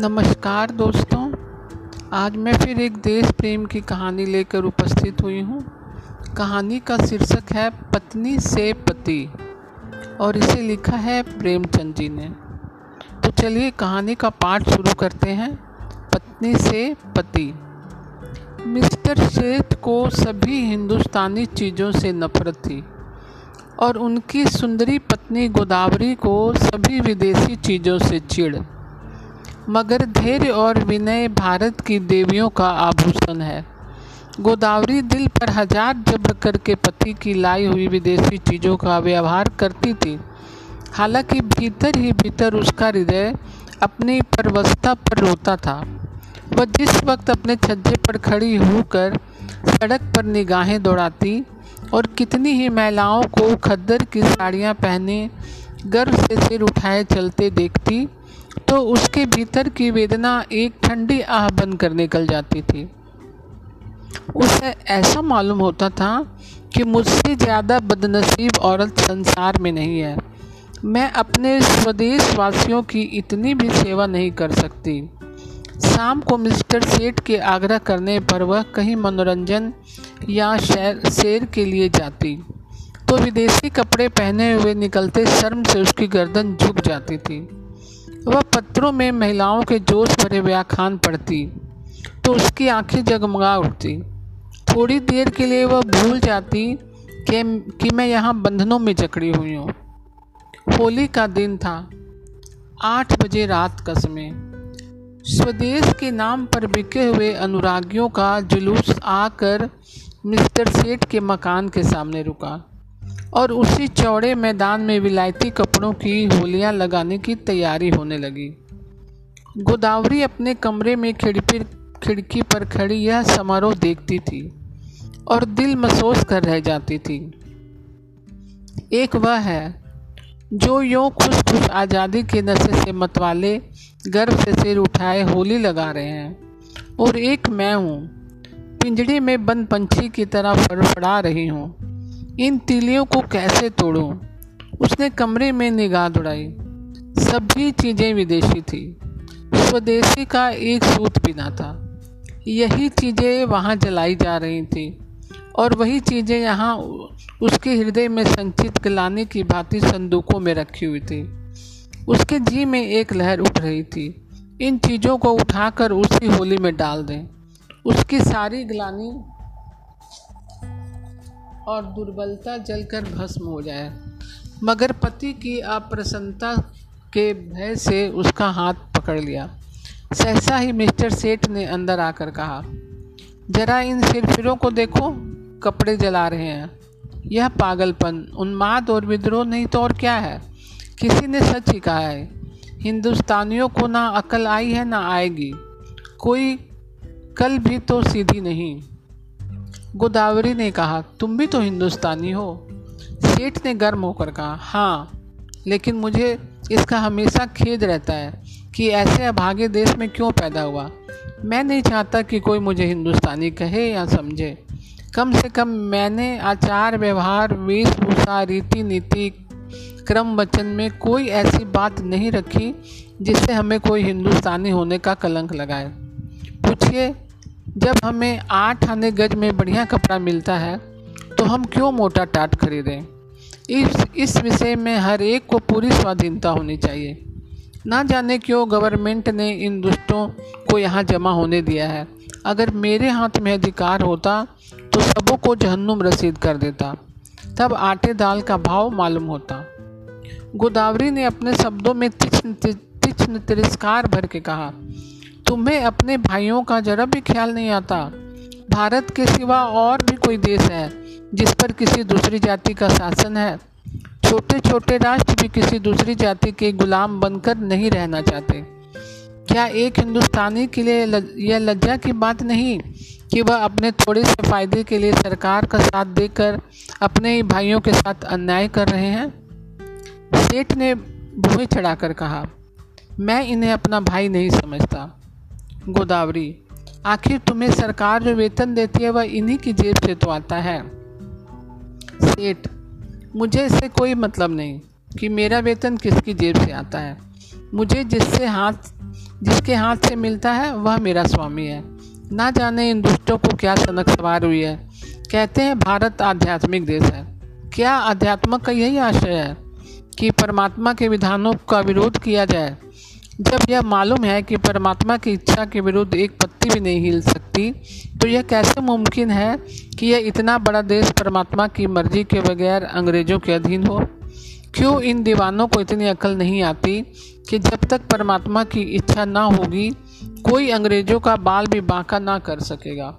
नमस्कार दोस्तों। आज मैं फिर एक देश प्रेम की कहानी लेकर उपस्थित हुई हूँ। कहानी का शीर्षक है पत्नी से पति, और इसे लिखा है प्रेमचंद जी ने। तो चलिए कहानी का पाठ शुरू करते हैं। पत्नी से पति। मिस्टर सेठ को सभी हिंदुस्तानी चीज़ों से नफरत थी, और उनकी सुंदरी पत्नी गोदावरी को सभी विदेशी चीज़ों से चिड़ मगर धैर्य और विनय भारत की देवियों का आभूषण है। गोदावरी दिल पर हज़ार जबर करके पति की लाई हुई विदेशी चीज़ों का व्यवहार करती थी। हालाँकि भीतर ही भीतर उसका हृदय अपनी परवस्था पर रोता था। वह जिस वक्त अपने छज्जे पर खड़ी होकर सड़क पर निगाहें दौड़ाती और कितनी ही महिलाओं को खद्दर की साड़ियाँ पहने, गर्व से सिर उठाए चलते देखती तो उसके भीतर की वेदना एक ठंडी आह बनकर निकल जाती थी। उसे ऐसा मालूम होता था कि मुझसे ज़्यादा बदनसीब औरत संसार में नहीं है। मैं अपने स्वदेश वासियों की इतनी भी सेवा नहीं कर सकती। शाम को मिस्टर सेठ के आग्रह करने पर वह कहीं मनोरंजन या शैर, शेर के लिए जाती। तो विदेशी कपड़े पहने हुए निकलते शर्म से उसकी गर्दन झुक जाती थी। वह पत्रों में महिलाओं के जोश भरे व्याख्यान पढ़ती तो उसकी आँखें जगमगा उठती। थोड़ी देर के लिए वह भूल जाती कि कि मैं यहाँ बंधनों में जकड़ी हुई हूँ। होली का दिन था, आठ बजे रात का समय। स्वदेश के नाम पर बिके हुए अनुरागियों का जुलूस आकर मिस्टर सेठ के मकान के सामने रुका। और उसी चौड़े मैदान में विलायती कपड़ों की होलियाँ लगाने की तैयारी होने लगी। गोदावरी अपने कमरे में खिड़की खिड़की पर खड़ी यह समारोह देखती थी और दिल महसूस कर रह जाती थी। एक वह है, जो यूँ खुश खुश आज़ादी के नशे से मतवाले गर्व से सिर उठाए होली लगा रहे हैं और एक मैं हूँ, पिंजड़े में बंद पंछी की तरह फड़फड़ा रही हूँ। इन तीलियों को कैसे तोड़ूं? उसने कमरे में निगाह दौड़ाई। सभी चीज़ें विदेशी थी। स्वदेशी का एक सूत बिना था। यही चीज़ें वहाँ जलाई जा रही थी और वही चीज़ें यहाँ उसके हृदय में संचित गलाने की भांति संदूकों में रखी हुई थी। उसके जी में एक लहर उठ रही थी। इन चीज़ों को उठाकर उसी होली में डाल दें। उसकी सारी ग्लानी और दुर्बलता जलकर भस्म हो जाए। मगर पति की अप्रसन्नता के भय से उसका हाथ पकड़ लिया। सहसा ही मिस्टर सेठ ने अंदर आकर कहा, जरा इन सिरफिरों को देखो, कपड़े जला रहे हैं। यह पागलपन, उन्माद और विद्रोह नहीं तो और क्या है? किसी ने सच ही कहा है, हिंदुस्तानियों को ना अकल आई है, ना आएगी। कोई कल भी तो सीधी नहीं। गोदावरी ने कहा, तुम भी तो हिंदुस्तानी हो। सेठ ने गर्म होकर कहा हाँ लेकिन मुझे इसका हमेशा खेद रहता है कि ऐसे अभागे देश में क्यों पैदा हुआ। मैं नहीं चाहता कि कोई मुझे हिंदुस्तानी कहे या समझे। कम से कम मैंने आचार व्यवहार, वेशभूषा रीति नीति क्रम वचन में कोई ऐसी बात नहीं रखी जिससे हमें कोई हिंदुस्तानी होने का कलंक लगाए। पूछिए जब हमें आठ आने गज में बढ़िया कपड़ा मिलता है तो हम क्यों मोटा टाट खरीदें? इस इस विषय में हर एक को पूरी स्वाधीनता होनी चाहिए। ना जाने क्यों गवर्नमेंट ने इन दुष्टों को यहाँ जमा होने दिया है। अगर मेरे हाथ में अधिकार होता तो सबों को जहन्नुम रसीद कर देता। तब आटे दाल का भाव मालूम होता। गोदावरी ने अपने शब्दों में तीक्ष्ण तीक्ष्ण तिरस्कार भर के कहा तुम्हें अपने भाइयों का जरा भी ख्याल नहीं आता। भारत के सिवा और भी कोई देश है, जिस पर किसी दूसरी जाति का शासन है। छोटे छोटे राष्ट्र भी किसी दूसरी जाति के गुलाम बनकर नहीं रहना चाहते। क्या एक हिंदुस्तानी के लिए यह लज्जा की बात नहीं कि वह अपने थोड़े से फ़ायदे के लिए सरकार का साथ देकर अपने ही भाइयों के साथ अन्याय कर रहे हैं? सेठ ने भूमि चढ़ाकर कहा, मैं इन्हें अपना भाई नहीं समझता। गोदावरी, आखिर तुम्हें सरकार जो वेतन देती है, वह इन्हीं की जेब से तो आता है। सेठ, मुझे इससे कोई मतलब नहीं कि मेरा वेतन किसकी जेब से आता है। मुझे जिससे हाथ, जिसके हाथ से मिलता है, वह मेरा स्वामी है। ना जाने इन दुष्टों को क्या सनक सवार हुई है। कहते हैं, भारत आध्यात्मिक देश है। क्या अध्यात्म का यही आशय है कि परमात्मा के विधानों का विरोध किया जाए? जब यह मालूम है कि परमात्मा की इच्छा के विरुद्ध एक पत्ती भी नहीं हिल सकती तो यह कैसे मुमकिन है कि यह इतना बड़ा देश परमात्मा की मर्ज़ी के बगैर अंग्रेज़ों के अधीन हो? क्यों इन दीवानों को इतनी अकल नहीं आती कि जब तक परमात्मा की इच्छा ना होगी, कोई अंग्रेज़ों का बाल भी बांका ना कर सकेगा?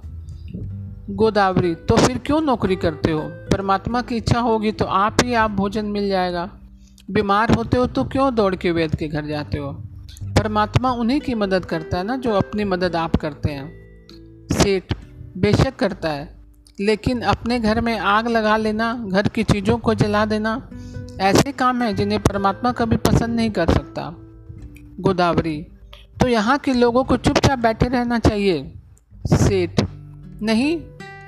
गोदावरी तो फिर क्यों नौकरी करते हो? परमात्मा की इच्छा होगी तो आप ही आप भोजन मिल जाएगा। बीमार होते हो तो क्यों दौड़ के वेद के घर जाते हो? परमात्मा उन्हीं की मदद करता है ना, जो अपनी मदद आप करते हैं। सेठ, बेशक करता है, लेकिन अपने घर में आग लगा लेना, घर की चीज़ों को जला देना, ऐसे काम हैं जिन्हें परमात्मा कभी पसंद नहीं कर सकता। गोदावरी तो यहाँ के लोगों को चुपचाप बैठे रहना चाहिए। सेठ, नहीं,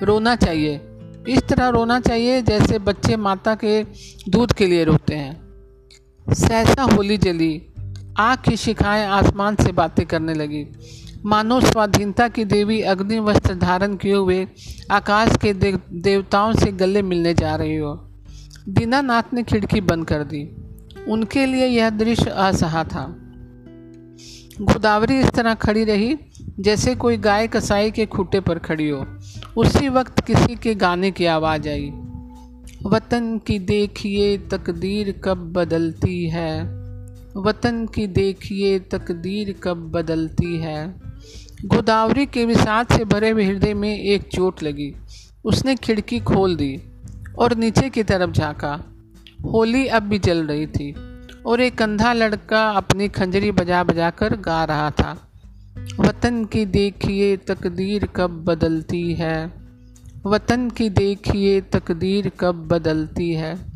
रोना चाहिए। इस तरह रोना चाहिए जैसे बच्चे माता के दूध के लिए रोते हैं। सहसा होली जली आग की शिखाएँ आसमान से बातें करने लगी। मानो स्वाधीनता की देवी अग्नि वस्त्र धारण किए हुए आकाश के देव, देवताओं से गले मिलने जा रही हो। दीनानाथ ने खिड़की बंद कर दी। उनके लिए यह दृश्य असहा था। गोदावरी इस तरह खड़ी रही जैसे कोई गाय कसाई के खूटे पर खड़ी हो। उसी वक्त किसी के गाने की आवाज़ आई। वतन की देखिए तकदीर कब बदलती है? वतन की देखिए तकदीर कब बदलती है। गोदावरी के विषाद से भरे हृदय में एक चोट लगी। उसने खिड़की खोल दी और नीचे की तरफ़ झांका। होली अब भी जल रही थी और एक कंधा लड़का अपनी खंजरी बजा बजा कर गा रहा था। वतन की देखिए तकदीर कब बदलती है। वतन की देखिए तकदीर कब बदलती है।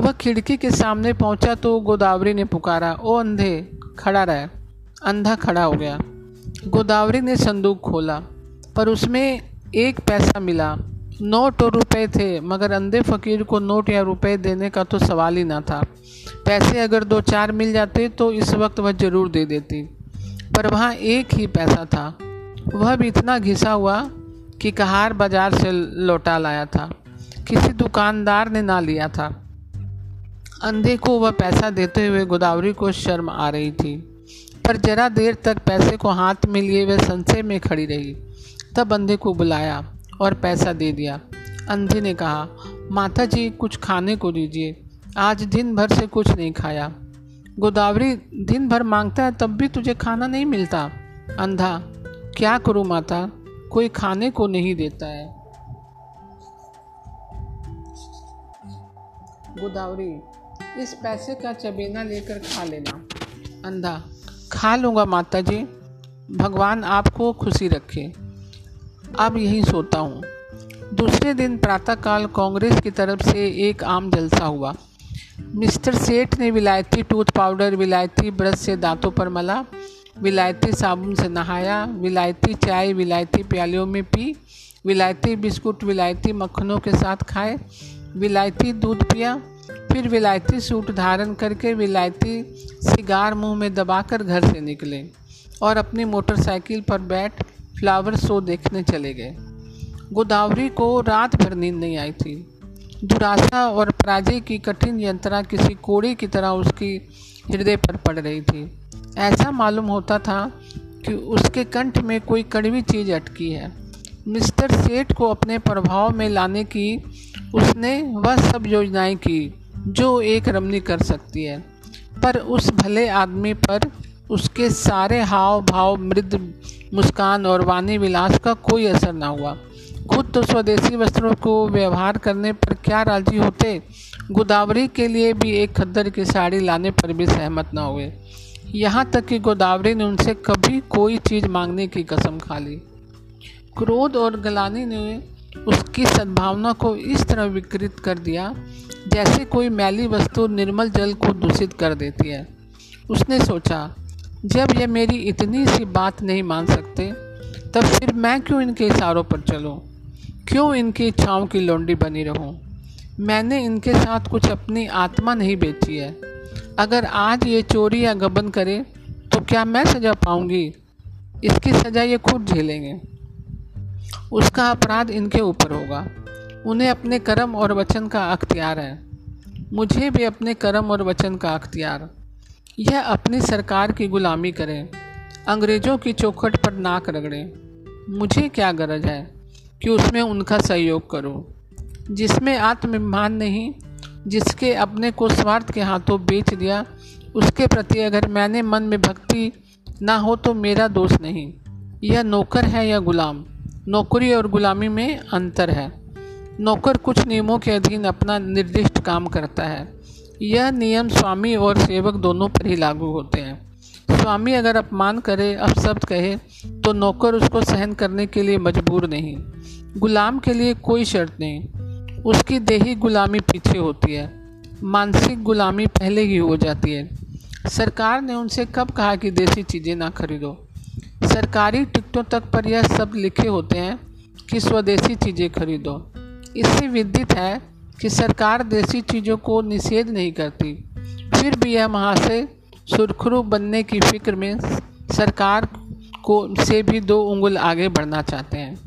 वह खिड़की के सामने पहुँचा तो गोदावरी ने पुकारा, ओ अंधे, खड़ा रह। अंधा खड़ा हो गया। गोदावरी ने संदूक खोला, पर उसमें एक पैसा मिला। नोट और रुपए थे, मगर अंधे फ़कीर को नोट या रुपए देने का तो सवाल ही ना था। पैसे अगर दो चार मिल जाते तो इस वक्त वह ज़रूर दे देती, पर वहाँ एक ही पैसा था। वह भी इतना घिसा हुआ कि कहार बाज़ार से लौटा लाया था। किसी दुकानदार ने ना लिया था। अंधे को वह पैसा देते हुए गोदावरी को शर्म आ रही थी। पर जरा देर तक पैसे को हाथ में लिए वह संशय में खड़ी रही। तब अंधे को बुलाया और पैसा दे दिया। अंधे ने कहा माता जी कुछ खाने को दीजिए। आज दिन भर से कुछ नहीं खाया। गोदावरी दिन भर माँगता है, तब भी तुझे खाना नहीं मिलता। अंधा, क्या करूँ माता? कोई खाने को नहीं देता है। गोदावरी इस पैसे का चबेना लेकर खा लेना। अंधा। खा लूँगा माता जी भगवान आपको खुशी रखे। अब यही सोता हूँ। दूसरे दिन प्रातःकाल कांग्रेस की तरफ़ से एक आम जलसा हुआ। मिस्टर सेठ ने विलायती टूथ पाउडर, विलायती ब्रश से दांतों पर मला, विलायती साबुन से नहाया, विलायती चाय, विलायती प्यालियों में पी, विलायती बिस्कुट, विलायती मक्खनों के साथ खाए विलायती दूध पिया, फिर विलायती सूट धारण करके विलायती सिगार मुँह में दबाकर घर से निकले और अपनी मोटरसाइकिल पर बैठ फ्लावर शो देखने चले गए। गोदावरी को रात भर नींद नहीं आई थी। दुराशा और पराजय की कठिन यंत्रणा किसी कोड़े की तरह उसकी हृदय पर पड़ रही थी। ऐसा मालूम होता था कि उसके कंठ में कोई कड़वी चीज़ अटकी है। मिस्टर सेठ को अपने प्रभाव में लाने की उसने वह सब योजनाएँ की, जो एक रमनी कर सकती है। पर उस भले आदमी पर उसके सारे हाव भाव मृद, मुस्कान और वाणी विलास का कोई असर ना हुआ। खुद तो स्वदेशी वस्त्रों को व्यवहार करने पर क्या राज़ी होते? गोदावरी के लिए भी एक खद्दर की साड़ी लाने पर भी सहमत ना हुए। यहाँ तक कि गोदावरी ने उनसे कभी कोई चीज़ मांगने की कसम खा ली। क्रोध और गलानी ने उसकी सद्भावना को इस तरह विकृत कर दिया, जैसे कोई मैली वस्तु निर्मल जल को दूषित कर देती है उसने सोचा, जब ये मेरी इतनी सी बात नहीं मान सकते, तब फिर मैं क्यों इनके इशारों पर चलूँ? क्यों इनकी इच्छाओं की लौंडी बनी रहूँ? मैंने इनके साथ कुछ अपनी आत्मा नहीं बेची है अगर आज ये चोरी या गबन करे तो क्या मैं सजा पाऊँगी इसकी सजा ये खुद झेलेंगे उसका अपराध इनके ऊपर होगा। उन्हें अपने कर्म और वचन का अख्तियार है। मुझे भी अपने कर्म और वचन का अख्तियार यह अपनी सरकार की गुलामी करें, अंग्रेज़ों की चौखट पर नाक रगड़े। मुझे क्या गरज है कि उसमें उनका सहयोग करूँ, जिसमें आत्माभिमान नहीं, जिसके अपने को स्वार्थ के हाथों बेच दिया, उसके प्रति अगर मैंने मन में भक्ति ना हो तो मेरा दोष नहीं। यह नौकर है या गुलाम? नौकरी और गुलामी में अंतर है। नौकर कुछ नियमों के अधीन अपना निर्दिष्ट काम करता है। यह नियम स्वामी और सेवक दोनों पर ही लागू होते हैं। स्वामी अगर अपमान करे, अपशब्द कहे तो नौकर उसको सहन करने के लिए मजबूर नहीं। गुलाम के लिए कोई शर्त नहीं। उसकी देही गुलामी पीछे होती है। मानसिक गुलामी पहले ही हो जाती है। सरकार ने उनसे कब कहा कि देसी चीज़ें ना खरीदो? सरकारी टिकटों तक पर यह सब लिखे होते हैं कि स्वदेशी चीज़ें खरीदो। इससे विदित है कि सरकार देसी चीज़ों को निषेध नहीं करती। फिर भी यह महाशय सुरखरू बनने की फ़िक्र में सरकार को से भी दो उंगल आगे बढ़ना चाहते हैं।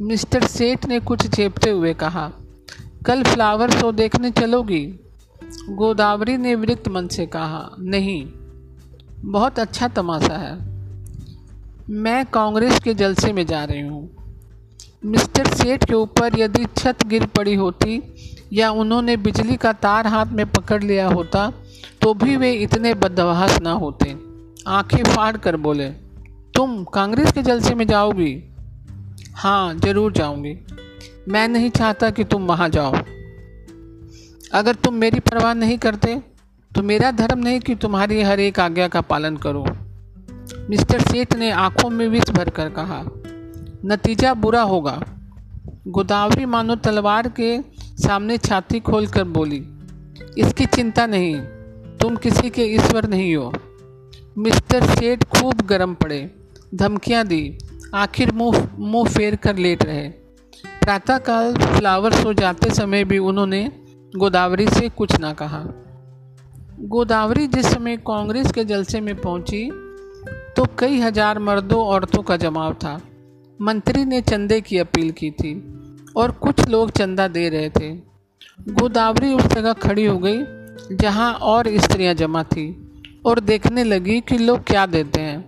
मिस्टर सेठ ने कुछ चेपते हुए कहा, कल फ्लावर शो देखने चलोगी? गोदावरी ने विरक्त मन से कहा, नहीं, बहुत अच्छा तमाशा है। मैं कांग्रेस के जलसे में जा रही हूँ। मिस्टर सेठ के ऊपर यदि छत गिर पड़ी होती या उन्होंने बिजली का तार हाथ में पकड़ लिया होता तो भी वे इतने बदहवास ना होते। आँखें फाड़ कर बोले, तुम कांग्रेस के जलसे में जाओगी? हाँ ज़रूर जाऊँगी। मैं नहीं चाहता कि तुम वहाँ जाओ। अगर तुम मेरी परवाह नहीं करते तो मेरा धर्म नहीं कि तुम्हारी हर एक आज्ञा का पालन करो। मिस्टर सेठ ने आँखों में विष भरकर कहा, नतीजा बुरा होगा। गोदावरी मानो तलवार के सामने छाती खोलकर बोली, इसकी चिंता नहीं, तुम किसी के ईश्वर नहीं हो। मिस्टर सेठ खूब गर्म पड़े, धमकियाँ दी, आखिर मुँह मुँह फेर कर लेट रहे। प्रातःकाल फ्लावर सो जाते समय भी उन्होंने गोदावरी से कुछ ना कहा। गोदावरी जिस समय कांग्रेस के जलसे में पहुँची तो कई हज़ार मर्दों औरतों का जमाव था। मंत्री ने चंदे की अपील की थी और कुछ लोग चंदा दे रहे थे। गोदावरी उस जगह खड़ी हो गई जहाँ और स्त्रियाँ जमा थी और देखने लगी कि लोग क्या देते हैं।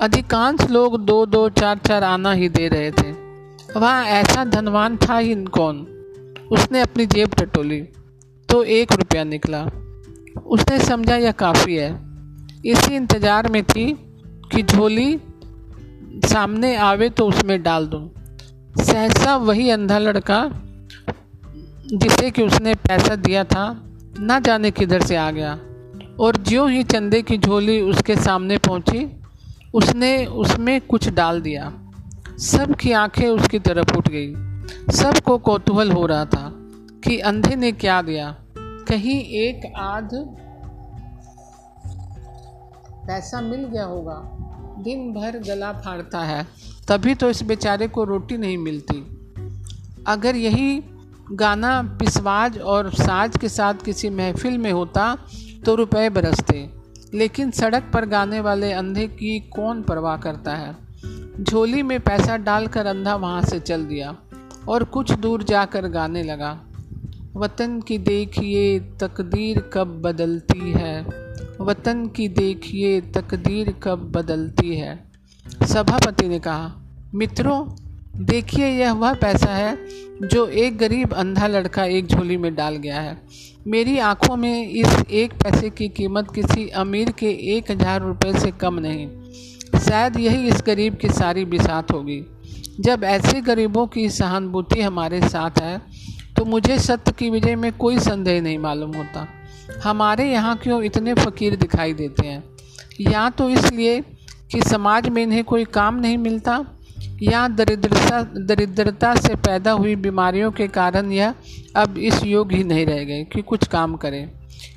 अधिकांश लोग दो दो, चार चार आना ही दे रहे थे। वहाँ ऐसा धनवान था ही कौन? उसने अपनी जेब टटोली तो एक रुपया निकला। उसने समझा, यह काफ़ी है। इसी इंतज़ार में थी कि झोली सामने आवे तो उसमें डाल दूँ। सहसा वही अंधा लड़का जिसे कि उसने पैसा दिया था, ना जाने किधर से आ गया। और ज्यों ही चंदे की झोली उसके सामने पहुँची, उसने उसमें कुछ डाल दिया। सब की आँखें उसकी तरफ़ उठ गई। सबको कौतूहल हो रहा था कि अंधे ने क्या दिया। कहीं एक आध पैसा मिल गया होगा। दिन भर गला फाड़ता है, तभी तो इस बेचारे को रोटी नहीं मिलती। अगर यही गाना पिसवाज और साज के साथ किसी महफिल में होता तो रुपए बरसते। लेकिन सड़क पर गाने वाले अंधे की कौन परवाह करता है? झोली में पैसा डालकर अंधा वहाँ से चल दिया, और कुछ दूर जाकर गाने लगा। वतन की देखिए, तकदीर कब बदलती है। वतन की देखिए तकदीर कब बदलती है। सभापति ने कहा, मित्रों, देखिए यह वह पैसा है जो एक गरीब अंधा लड़का एक झोली में डाल गया है। मेरी आँखों में इस एक पैसे की कीमत किसी अमीर के एक हज़ार रुपये से कम नहीं। शायद यही इस गरीब की सारी बिसात होगी। जब ऐसे गरीबों की सहानुभूति हमारे साथ है तो मुझे सत्य की विजय में कोई संदेह नहीं मालूम होता। हमारे यहाँ क्यों इतने फ़कीर दिखाई देते हैं? या तो इसलिए कि समाज में इन्हें कोई काम नहीं मिलता, या दरिद्रता दरिद्रता से पैदा हुई बीमारियों के कारण यह अब इस योग ही नहीं रह गए कि कुछ काम करें।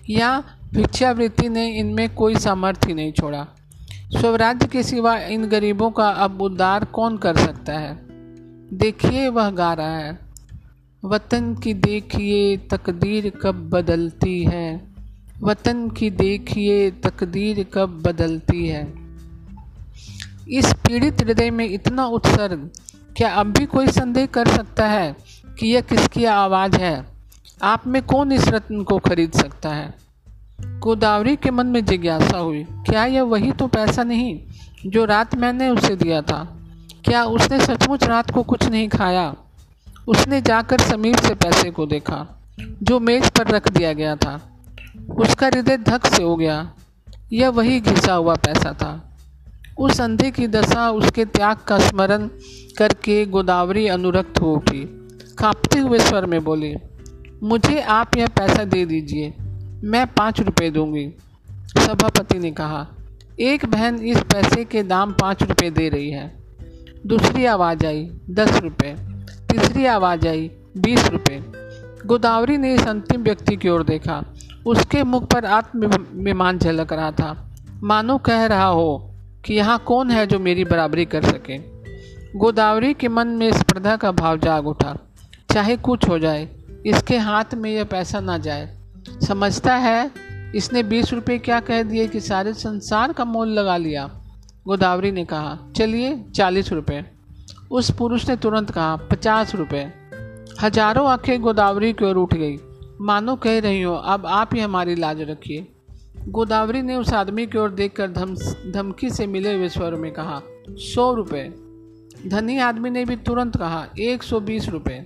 या भिक्षावृत्ति ने इनमें कोई सामर्थ्य नहीं छोड़ा। स्वराज्य के सिवा इन गरीबों का अब उद्धार कौन कर सकता है? देखिए वह गा रहा है। वतन की देखिए तकदीर कब बदलती है। वतन की देखिए तकदीर कब बदलती है। इस पीड़ित हृदय में इतना उत्सर्ग, क्या अब भी कोई संदेह कर सकता है कि यह किसकी आवाज़ है? आप में कौन इस रत्न को खरीद सकता है? गोदावरी के मन में जिज्ञासा हुई, क्या यह वही तो पैसा नहीं जो रात मैंने उसे दिया था? क्या उसने सचमुच रात को कुछ नहीं खाया? उसने जाकर समीप से पैसे को देखा, जो मेज पर रख दिया गया था। उसका हृदय धक से हो गया। यह वही घिसा हुआ पैसा था। उस अंधे की दशा उसके त्याग का स्मरण करके गोदावरी अनुरक्त हो उठी। कांपते हुए स्वर में बोली, मुझे आप यह पैसा दे दीजिए, मैं पाँच रुपये दूँगी। सभापति ने कहा, एक बहन इस पैसे के दाम पाँच रुपये दे रही है। दूसरी आवाज़ आई, दस रुपये तीसरी आवाज़ आई, बीस रुपये गोदावरी ने इस अंतिम व्यक्ति की ओर देखा। उसके मुख पर आत्मविमान झलक रहा था। मानो कह रहा हो कि यहाँ कौन है जो मेरी बराबरी कर सके। गोदावरी के मन में स्पर्धा का भाव जाग उठा। चाहे कुछ हो जाए, इसके हाथ में यह पैसा ना जाए। समझता है, इसने बीस रुपये क्या कह दिए कि सारे संसार का मोल लगा लिया। गोदावरी ने कहा, चलिए, चालीस रुपये उस पुरुष ने तुरंत कहा, पचास रुपये हज़ारों आँखें गोदावरी की ओर उठ गई। मानो कह रही हो, अब आप ही हमारी लाज रखिए। गोदावरी ने उस आदमी की ओर देखकर धम, धमकी से मिले हुए स्वर में कहा, सौ रुपये धनी आदमी ने भी तुरंत कहा, एक सौ बीस रुपये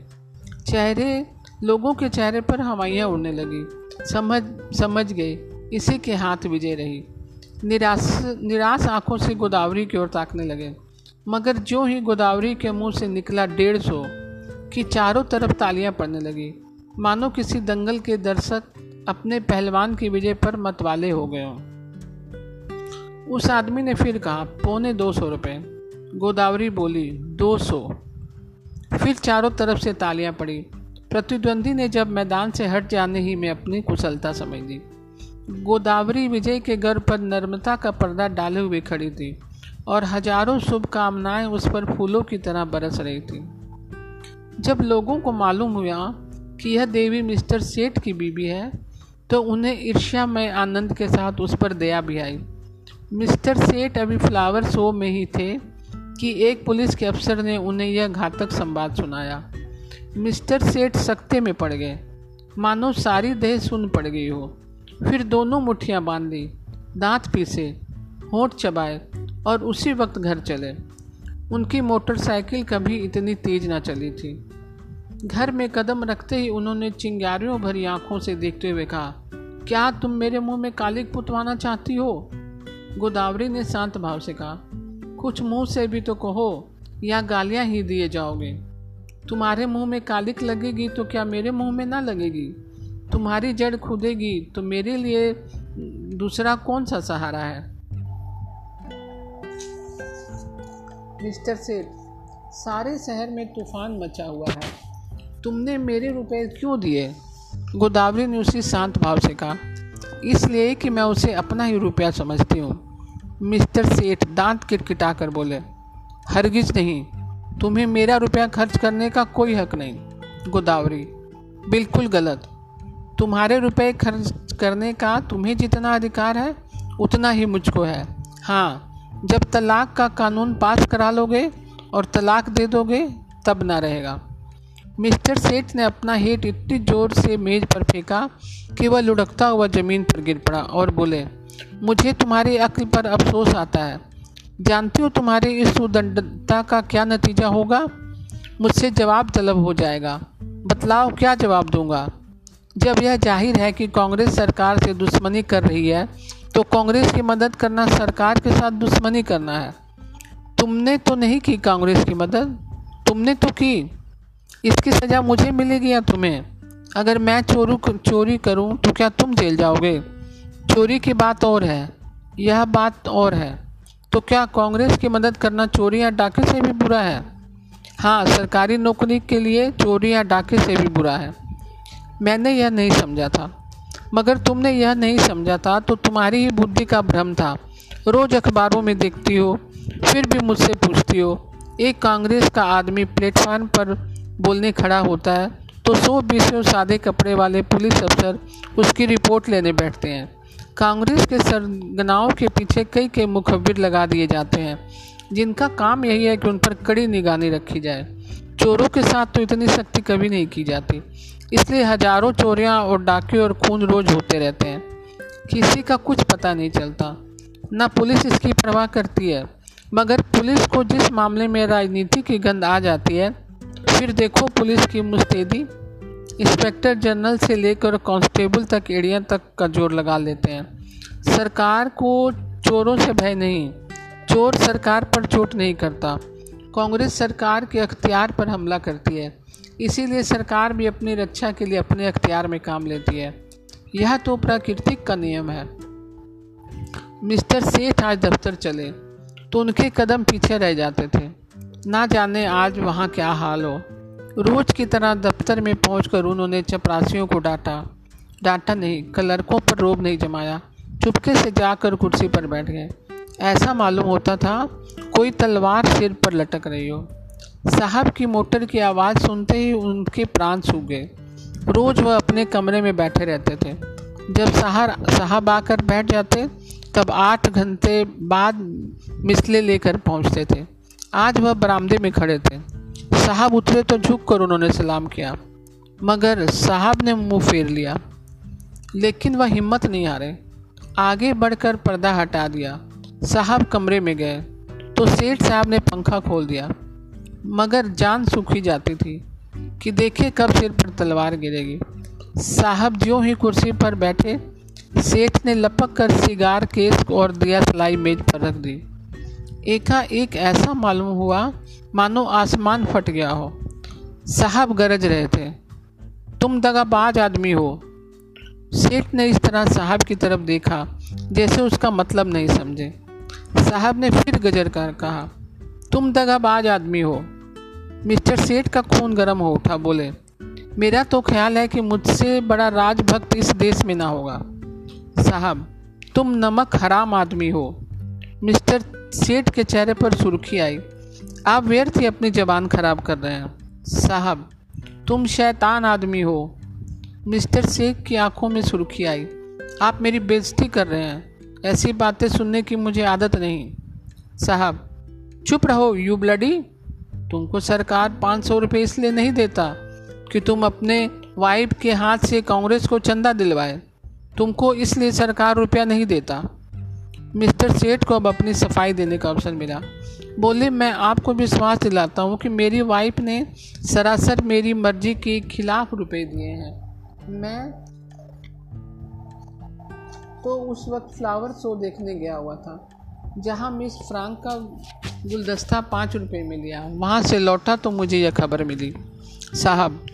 चेहरे, लोगों के चेहरे पर हवाइयाँ उड़ने लगी। समझ समझ गए, इसी के हाथ विजय रही। निराश निराश आँखों से गोदावरी की ओर ताकने लगे। मगर जो ही गोदावरी के मुँह से निकला डेढ़ सौ, की चारों तरफ़ तालियाँ पड़ने लगी। मानो किसी दंगल के दर्शक अपने पहलवान की विजय पर मतवाले हो गए उस आदमी ने फिर कहा, पौने दो सौ रुपये गोदावरी बोली, दो सौ। फिर चारों तरफ़ से तालियाँ पड़ी। प्रतिद्वंदी ने जब मैदान से हट जाने ही में अपनी कुशलता समझ ली। गोदावरी विजय के घर पर नर्मता का पर्दा डाले हुए खड़ी थी। और हज़ारों शुभकामनाएँ उस पर फूलों की तरह बरस रही थी। जब लोगों को मालूम हुआ कि यह देवी मिस्टर सेठ की बीबी है तो उन्हें ईर्ष्या में आनंद के साथ उस पर दया भी आई। मिस्टर सेठ अभी फ्लावर शो में ही थे कि एक पुलिस के अफसर ने उन्हें यह घातक संवाद सुनाया। मिस्टर सेठ सख्ते में पड़ गए। मानो सारी देह सुन पड़ गई हो। फिर दोनों मुठ्ठियाँ बाँध ली दांत पीसे, होठ चबाए और उसी वक्त घर चले। उनकी मोटरसाइकिल कभी इतनी तेज ना चली थी। घर में कदम रखते ही उन्होंने चिंगारियों भरी आँखों से देखते हुए कहा, क्या तुम मेरे मुँह में कालिक पुतवाना चाहती हो? गोदावरी ने शांत भाव से कहा, कुछ मुँह से भी तो कहो, या गालियाँ ही दिए जाओगे। तुम्हारे मुँह में कालिक लगेगी तो क्या मेरे मुँह में ना लगेगी? तुम्हारी जड़ खुदेगी तो मेरे लिए दूसरा कौन सा सहारा है? मिस्टर सेठ सारे शहर में तूफ़ान मचा हुआ है। तुमने मेरे रुपए क्यों दिए? गोदावरी ने उसी शांत भाव से कहा। इसलिए कि मैं उसे अपना ही रुपया समझती हूँ। मिस्टर सेठ दांत किटकिटा कर बोले, हरगिज नहीं, तुम्हें मेरा रुपया खर्च करने का कोई हक नहीं, गोदावरी। बिल्कुल गलत। तुम्हारे रुपए खर्च करने का तुम्हें जितना अधिकार है, उतना ही मुझको है। हाँ जब तलाक का कानून पास करा लोगे और तलाक दे दोगे, तब ना रहेगा। मिस्टर सेठ ने अपना हेट इतनी ज़ोर से मेज पर फेंका कि वह लुढ़कता हुआ ज़मीन पर गिर पड़ा और बोले, मुझे तुम्हारी अक्ल पर अफसोस आता है। जानती हो तुम्हारी इस सुदंडता का क्या नतीजा होगा? मुझसे जवाब तलब हो जाएगा। बतलाओ, क्या जवाब दूँगा? जब यह ज़ाहिर है कि कांग्रेस सरकार से दुश्मनी कर रही है तो कांग्रेस की मदद करना सरकार के साथ दुश्मनी करना है। तुमने तो नहीं की कांग्रेस की मदद। तुमने तो की। इसकी सज़ा मुझे मिलेगी या तुम्हें? अगर मैं चोरू चोरी करूँ तो क्या तुम जेल जाओगे? चोरी की बात और है। यह बात और है। तो क्या कांग्रेस की मदद करना चोरी या डाके से भी बुरा है? हाँ सरकारी नौकरी के लिए चोरी या डाके से भी बुरा है। मैंने यह नहीं समझा था। मगर तुमने यह नहीं समझा था तो तुम्हारी ही बुद्धि का भ्रम था। रोज़ अखबारों में देखती हो, फिर भी मुझसे पूछती हो, एक कांग्रेस का आदमी प्लेटफार्म पर बोलने खड़ा होता है तो सौ बीसों सादे कपड़े वाले पुलिस अफसर उसकी रिपोर्ट लेने बैठते हैं। कांग्रेस के सरगनाओं के पीछे कई कई मुखबिर लगा दिए जाते हैं, जिनका काम यही है कि उन पर कड़ी निगरानी रखी जाए। चोरों के साथ तो इतनी सख्ती कभी नहीं की जाती। इसलिए हज़ारों चोरियाँ और डाके और खून रोज होते रहते हैं। किसी का कुछ पता नहीं चलता। न पुलिस इसकी परवाह करती है। मगर पुलिस को जिस मामले में राजनीति की गंध आ जाती है, फिर देखो पुलिस की मुस्तैदी। इंस्पेक्टर जनरल से लेकर कांस्टेबल तक एड़िया तक का ज़ोर लगा लेते हैं। सरकार को चोरों से भय नहीं। चोर सरकार पर चोट नहीं करता। कांग्रेस सरकार के अख्तियार पर हमला करती है। इसीलिए सरकार भी अपनी रक्षा के लिए अपने अख्तियार में काम लेती है। यह तो प्राकृतिक का नियम है। मिस्टर सेठ आज दफ्तर चले तो उनके कदम पीछे रह जाते थे। ना जाने आज वहाँ क्या हाल हो। रोज की तरह दफ्तर में पहुंचकर उन्होंने चपरासियों को डांटा। डांटा नहीं, क्लर्कों पर रोब नहीं जमाया। चुपके से जाकर कुर्सी पर बैठ गए। ऐसा मालूम होता था, कोई तलवार सिर पर लटक रही हो। साहब की मोटर की आवाज़ सुनते ही उनके प्राण सूख गए। रोज़ वह अपने कमरे में बैठे रहते थे। जब साहर, साहब आकर बैठ जाते, तब आठ घंटे बाद मिसले लेकर पहुँचते थे। आज वह बरामदे में खड़े थे। साहब उतरे तो झुक कर उन्होंने सलाम किया, मगर साहब ने मुँह फेर लिया। लेकिन वह हिम्मत नहीं आ रहे आगे बढ़कर पर्दा हटा दिया। साहब कमरे में गए तो सेठ साहब ने पंखा खोल दिया। मगर जान सूखी जाती थी कि देखे कब सिर पर तलवार गिरेगी। साहब ज्यों ही कुर्सी पर बैठे, सेठ ने लपक कर सिगार, केस और दिया सलाई मेज पर रख दी। एका एक ऐसा मालूम हुआ, मानो आसमान फट गया हो। साहब गरज रहे थे, तुम दगाबाज आदमी हो। सेठ ने इस तरह साहब की तरफ़ देखा, जैसे उसका मतलब नहीं समझे। साहब ने फिर गजर कर कहा, तुम दगाबाज आदमी हो। मिस्टर सेठ का खून गर्म हो उठा, बोले, मेरा तो ख्याल है कि मुझसे बड़ा राजभक्त इस देश में ना होगा। साहब, तुम नमक हराम आदमी हो। मिस्टर सेठ के चेहरे पर सुर्खी आई। आप व्यर्थ ही अपनी जबान खराब कर रहे हैं। साहब, तुम शैतान आदमी हो। मिस्टर शेख की आँखों में सुर्खी आई। आप मेरी बेइज्जती कर रहे हैं। ऐसी बातें सुनने की मुझे आदत नहीं। साहब, चुप रहो, यू ब्लडी। तुमको सरकार पाँच सौ रुपये इसलिए नहीं देता कि तुम अपने वाइफ के हाथ से कांग्रेस को चंदा दिलवाए। तुमको इसलिए सरकार रुपया नहीं देता। मिस्टर सेठ को अब अपनी सफ़ाई देने का अवसर मिला। बोले, मैं आपको विश्वास दिलाता हूँ कि मेरी वाइफ ने सरासर मेरी मर्ज़ी के खिलाफ रुपए दिए हैं। मैं तो उस वक्त फ्लावर शो देखने गया हुआ था, जहाँ मिस फ्रांक का गुलदस्ता पाँच रुपये में लिया। वहाँ से लौटा तो मुझे यह खबर मिली। साहब,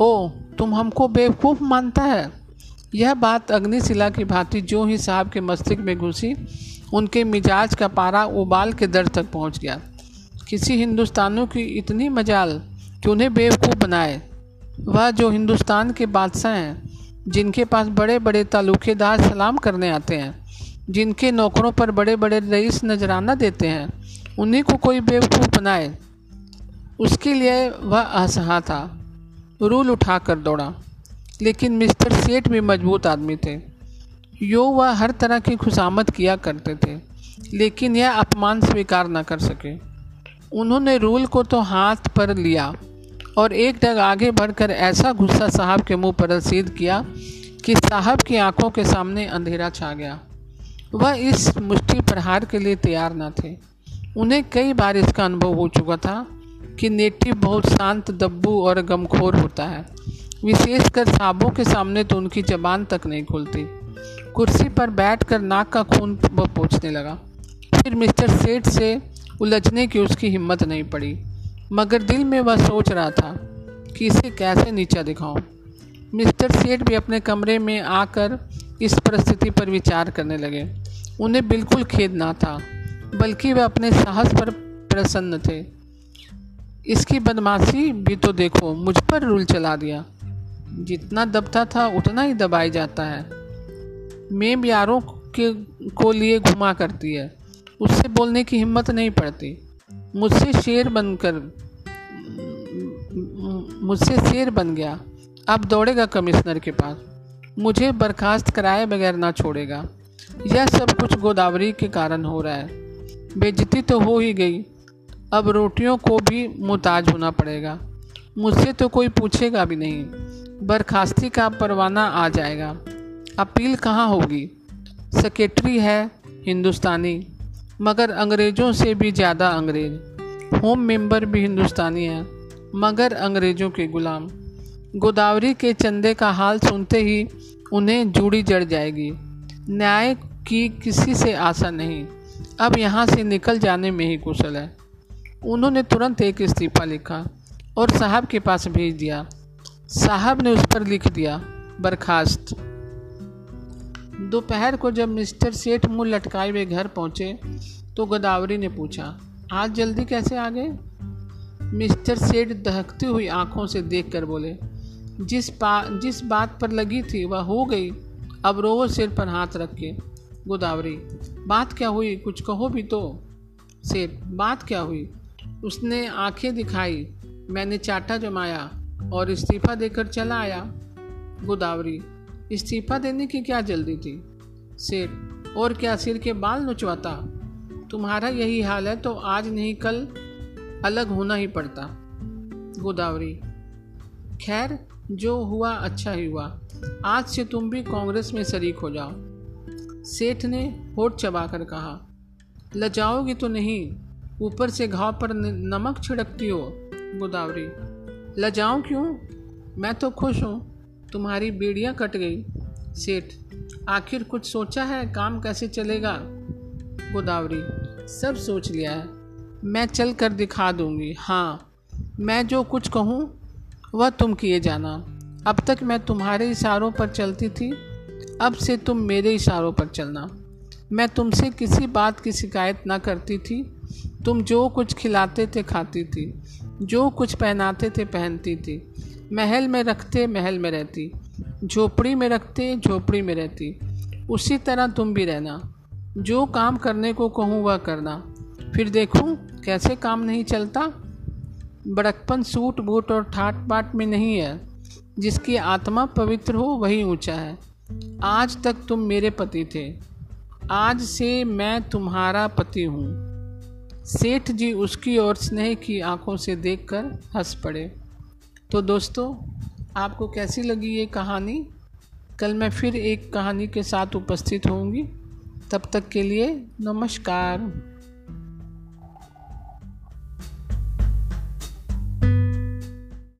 ओ, तुम हमको बेवकूफ़ मानता है? यह बात अग्निशिला की भांति जो ही साहब के मस्तिष्क में घुसी, उनके मिजाज का पारा उबाल के दर तक पहुँच गया। किसी हिंदुस्तानों की इतनी मजाल कि उन्हें बेवकूफ़ बनाए? वह जो हिंदुस्तान के बादशाह हैं जिनके पास बड़े बड़े तालुकेदार सलाम करने आते हैं, जिनके नौकरों पर बड़े बड़े रईस नजराना देते हैं, उन्हीं को कोई बेवकूफ़ बनाए। उसके लिए वह असहा था, रूल उठा कर दौड़ा। लेकिन मिस्टर सेठ भी मज़बूत आदमी थे। यो वह हर तरह की खुशामद किया करते थे, लेकिन यह अपमान स्वीकार न कर सके। उन्होंने रूल को तो हाथ पर लिया और एक डग आगे बढ़कर ऐसा गुस्सा साहब के मुँह पर रसीद किया कि साहब की आँखों के सामने अंधेरा छा गया। वह इस मुष्टि प्रहार के लिए तैयार न थे। उन्हें कई बार इसका अनुभव हो चुका था कि नेटिव बहुत शांत, दब्बू और गमखोर होता है। विशेषकर साहबों के सामने तो उनकी जबान तक नहीं खुलती। कुर्सी पर बैठकर नाक का खून वह पोछने लगा। फिर मिस्टर सेठ से उलझने की उसकी हिम्मत नहीं पड़ी। मगर दिल में वह सोच रहा था कि इसे कैसे नीचा दिखाऊँ। मिस्टर सेठ भी अपने कमरे में आकर इस परिस्थिति पर विचार करने लगे। उन्हें बिल्कुल खेद ना था, बल्कि वे अपने साहस पर प्रसन्न थे। इसकी बदमाशी भी तो देखो, मुझ पर रूल चला दिया। जितना दबता था, उतना ही दबाया जाता है। मेम यारों के को लिए घुमा करती है। उससे बोलने की हिम्मत नहीं पड़ती। मुझसे शेर बनकर, मुझसे शेर बन गया। अब दौड़ेगा कमिश्नर के पास। मुझे बर्खास्त कराए बगैर ना छोड़ेगा। यह सब कुछ गोदावरी के कारण हो रहा है। बेजती तो हो ही गई। अब रोटियों को भी मुताज होना पड़ेगा। मुझसे तो कोई पूछेगा भी नहीं। बर्खास्ती का परवाना आ जाएगा। अपील कहाँ होगी? सेक्रेटरी है हिंदुस्तानी। मगर अंग्रेज़ों से भी ज़्यादा अंग्रेज़। होम मेंबर भी हिंदुस्तानी हैं, मगर अंग्रेज़ों के गुलाम। गोदावरी के चंदे का हाल सुनते ही उन्हें जूड़ी जड़ जाएगी। न्याय की किसी से आशा नहीं, अब यहाँ से निकल जाने में ही कुशल है। उन्होंने तुरंत एक इस्तीफ़ा लिखा और साहब के पास भेज दिया। साहब ने उस पर लिख दिया, बर्खास्त। दोपहर को जब मिस्टर सेठ मुँह लटकाए हुए घर पहुँचे तो गोदावरी ने पूछा, आज जल्दी कैसे आ गए? मिस्टर सेठ दहकती हुई आँखों से देखकर बोले, जिस बा जिस बात पर लगी थी, वह हो गई। अब रोवो सिर पर हाथ रख के। गोदावरी, बात क्या हुई? कुछ कहो भी तो। सेठ, बात क्या हुई? उसने आँखें दिखाई, मैंने चाटा जमाया और इस्तीफ़ा देकर चला आया। गोदावरी इस्तीफ़ा देने की क्या जल्दी थी? सेठ, और क्या सिर के बाल नुचवाता? तुम्हारा यही हाल है तो आज नहीं, कल अलग होना ही पड़ता। गोदावरी, खैर, जो हुआ अच्छा ही हुआ। आज से तुम भी कांग्रेस में शरीक हो जाओ। सेठ ने होठ चबाकर कहा, लजाओगी तो नहीं, ऊपर से घाव पर नमक छिड़कती हो। गोदावरी, लजाऊं क्यों? मैं तो खुश हूँ। तुम्हारी बेड़ियाँ कट गई। सेठ, आखिर कुछ सोचा है? काम कैसे चलेगा? गोदावरी, सब सोच लिया है। मैं चल कर दिखा दूँगी। हाँ मैं जो कुछ कहूँ, वह तुम किए जाना। अब तक मैं तुम्हारे इशारों पर चलती थी। अब से तुम मेरे इशारों पर चलना। मैं तुमसे किसी बात की शिकायत ना करती थी। तुम जो कुछ खिलाते थे, खाती थी। जो कुछ पहनाते थे, पहनती थी। महल में रखते, महल में रहती। झोपड़ी में रखते, झोपड़ी में रहती। उसी तरह तुम भी रहना। जो काम करने को कहूँ, वह करना। फिर देखूँ, कैसे काम नहीं चलता? बड़कपन सूट, बूट और ठाट बाट में नहीं है। जिसकी आत्मा पवित्र हो, वही ऊँचा है। आज तक तुम मेरे पति थे। आज से मैं तुम्हारा पति हूँ। सेठ जी उसकी ओर स्नेह की आँखों से देखकर हंस पड़े। तो दोस्तों, आपको कैसी लगी ये कहानी? कल मैं फिर एक कहानी के साथ उपस्थित होंगी। तब तक के लिए नमस्कार।